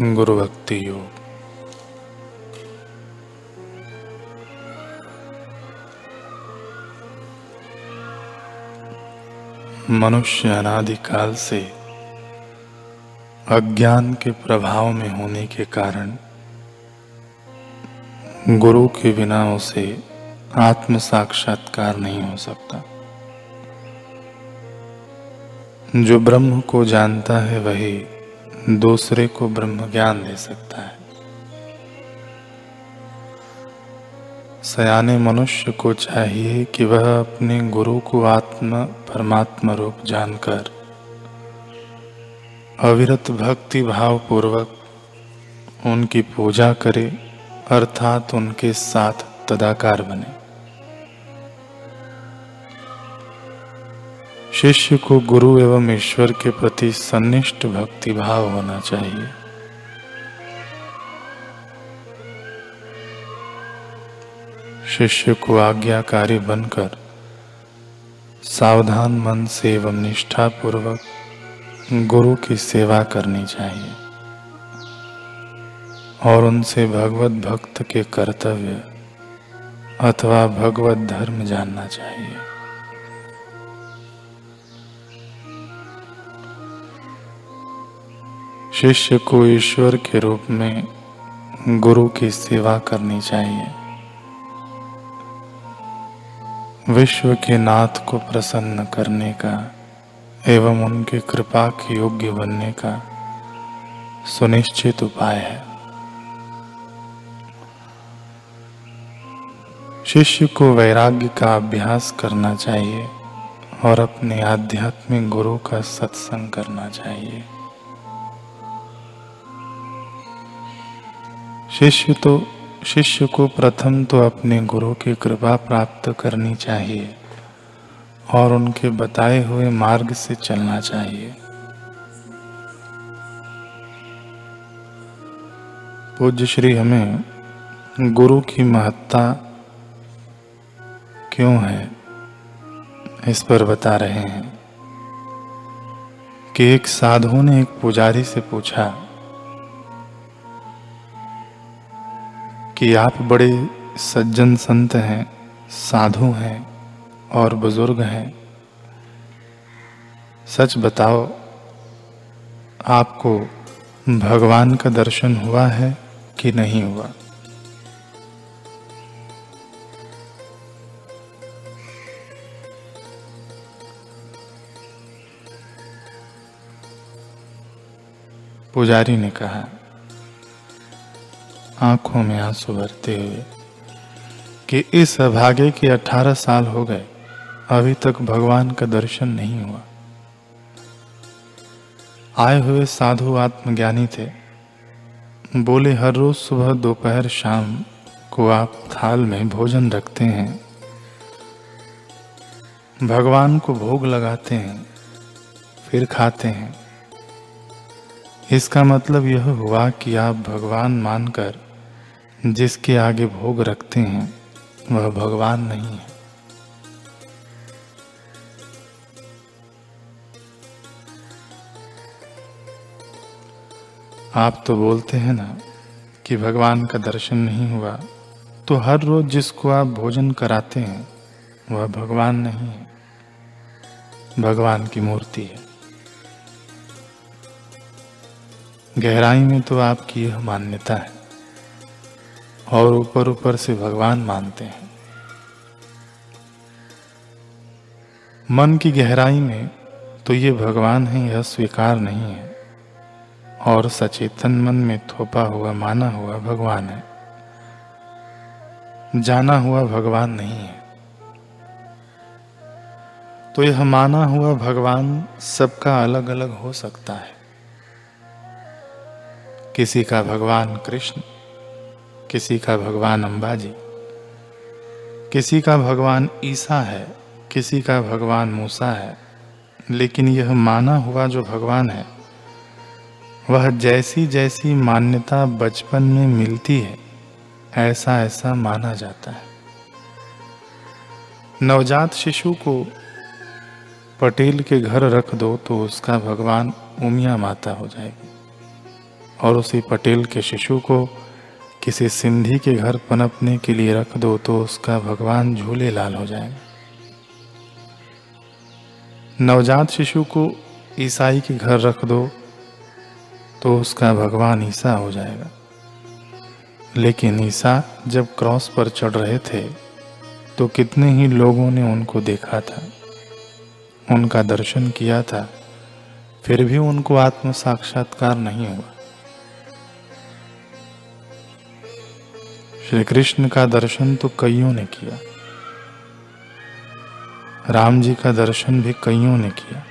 गुरु भक्ति योग मनुष्य अनादिकाल से अज्ञान के प्रभाव में होने के कारण गुरु के बिना उसे आत्म साक्षात्कार नहीं हो सकता। जो ब्रह्म को जानता है वही दूसरे को ब्रह्म ज्ञान दे सकता है। सयाने मनुष्य को चाहिए कि वह अपने गुरु को आत्मा, परमात्मा रूप जानकर अविरत भक्ति भाव पूर्वक उनकी पूजा करे, अर्थात उनके साथ तदाकार बने। शिष्य को गुरु एवं ईश्वर के प्रति सन्निष्ठ भक्ति भाव होना चाहिए। शिष्य को आज्ञाकारी बनकर सावधान मन से एवं निष्ठा पूर्वक गुरु की सेवा करनी चाहिए और उनसे भगवत भक्त के कर्तव्य अथवा भगवत धर्म जानना चाहिए। शिष्य को ईश्वर के रूप में गुरु की सेवा करनी चाहिए। विश्व के नाथ को प्रसन्न करने का एवं उनके कृपा के योग्य बनने का सुनिश्चित उपाय है। शिष्य को वैराग्य का अभ्यास करना चाहिए और अपने आध्यात्मिक गुरु का सत्संग करना चाहिए। शिष्य तो शिष्य को प्रथम तो अपने गुरु की कृपा प्राप्त करनी चाहिए और उनके बताए हुए मार्ग से चलना चाहिए। पूज्य श्री, हमें गुरु की महत्ता क्यों है, इस पर बता रहे हैं। कि एक साधु ने एक पुजारी से पूछा कि आप बड़े सज्जन संत हैं, साधु हैं और बुज़ुर्ग हैं। सच बताओ, आपको भगवान का दर्शन हुआ है कि नहीं हुआ? पुजारी ने कहा आँखों में आँसू भरते हुए कि इस अभागे के अठारह साल हो गए, अभी तक भगवान का दर्शन नहीं हुआ। आए हुए साधु आत्मज्ञानी थे। बोले, हर रोज सुबह दोपहर शाम को आप थाल में भोजन रखते हैं। भगवान को भोग लगाते हैं, फिर खाते हैं। इसका मतलब यह हुआ कि आप भगवान मानकर जिसके आगे भोग रखते हैं, वह भगवान नहीं है। आप तो बोलते हैं ना कि भगवान का दर्शन नहीं हुआ तो हर रोज जिसको आप भोजन कराते हैं, वह भगवान नहीं है। भगवान की मूर्ति है। गहराई में तो आपकी यह मान्यता है। और ऊपर ऊपर से भगवान मानते हैं। मन की गहराई में तो ये भगवान है, यह स्वीकार नहीं है। और सचेतन मन में थोपा हुआ, माना हुआ भगवान है। जाना हुआ भगवान नहीं है। तो यह माना हुआ भगवान सबका अलग अलग हो सकता है। किसी का भगवान कृष्ण किसी का भगवान अंबाजी किसी का भगवान ईसा है, किसी का भगवान मूसा है, लेकिन यह माना हुआ जो भगवान है, वह जैसी जैसी मान्यता बचपन में मिलती है ऐसा ऐसा माना जाता है। नवजात शिशु को पटेल के घर रख दो तो उसका भगवान उमिया माता हो जाएगी, और उसी पटेल के शिशु को किसी सिंधी के घर पनपने के लिए रख दो तो उसका भगवान झूले लाल हो जाएगा नवजात शिशु को ईसाई के घर रख दो तो उसका भगवान ईसा हो जाएगा। लेकिन ईसा जब क्रॉस पर चढ़ रहे थे तो कितने ही लोगों ने उनको देखा था, उनका दर्शन किया था, फिर भी उनको आत्म साक्षात्कार नहीं हुआ। श्री कृष्ण का दर्शन तो कईयों ने किया। राम जी का दर्शन भी कईयों ने किया।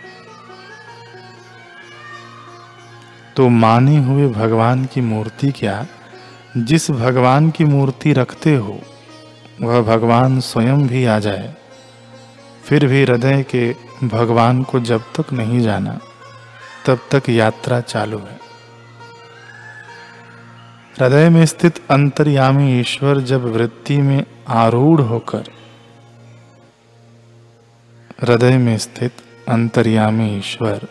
तो माने हुए भगवान की मूर्ति क्या? जिस भगवान की मूर्ति रखते हो, वह भगवान स्वयं भी आ जाए। फिर भी हृदय के भगवान को जब तक नहीं जाना, तब तक यात्रा चालू है। हृदय में स्थित अंतर्यामी ईश्वर जब वृत्ति में आरूढ़ होकर, हृदय में स्थित अंतर्यामी ईश्वर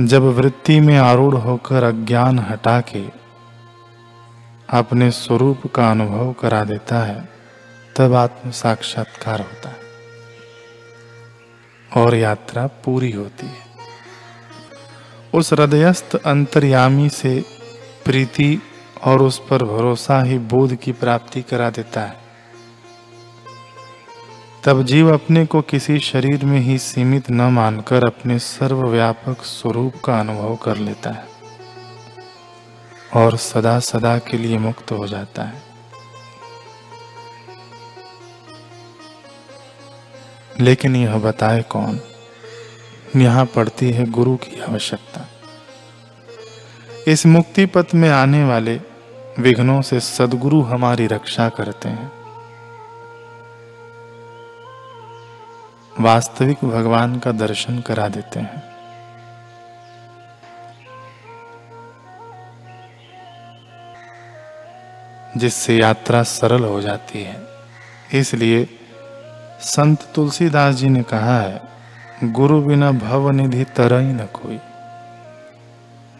जब वृत्ति में आरूढ़ होकर अज्ञान हटा के अपने स्वरूप का अनुभव करा देता है, तब आत्म साक्षात्कार होता है और यात्रा पूरी होती है। उस हृदयस्थ अंतर्यामी से प्रीति और उस पर भरोसा ही बोध की प्राप्ति करा देता है। तब जीव अपने को किसी शरीर में ही सीमित न मानकर अपने सर्वव्यापक स्वरूप का अनुभव कर लेता है और सदा सदा के लिए मुक्त हो जाता है। लेकिन यह बताए कौन? यहाँ पड़ती है गुरु की आवश्यकता। इस मुक्ति पथ में आने वाले विघ्नों से सदगुरु हमारी रक्षा करते हैं। वास्तविक भगवान का दर्शन करा देते हैं। जिससे यात्रा सरल हो जाती है। इसलिए संत तुलसीदास जी ने कहा है, गुरु बिना भव निधि तरई न कोई।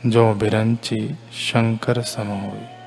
जो बिरंची शंकर सम हुई।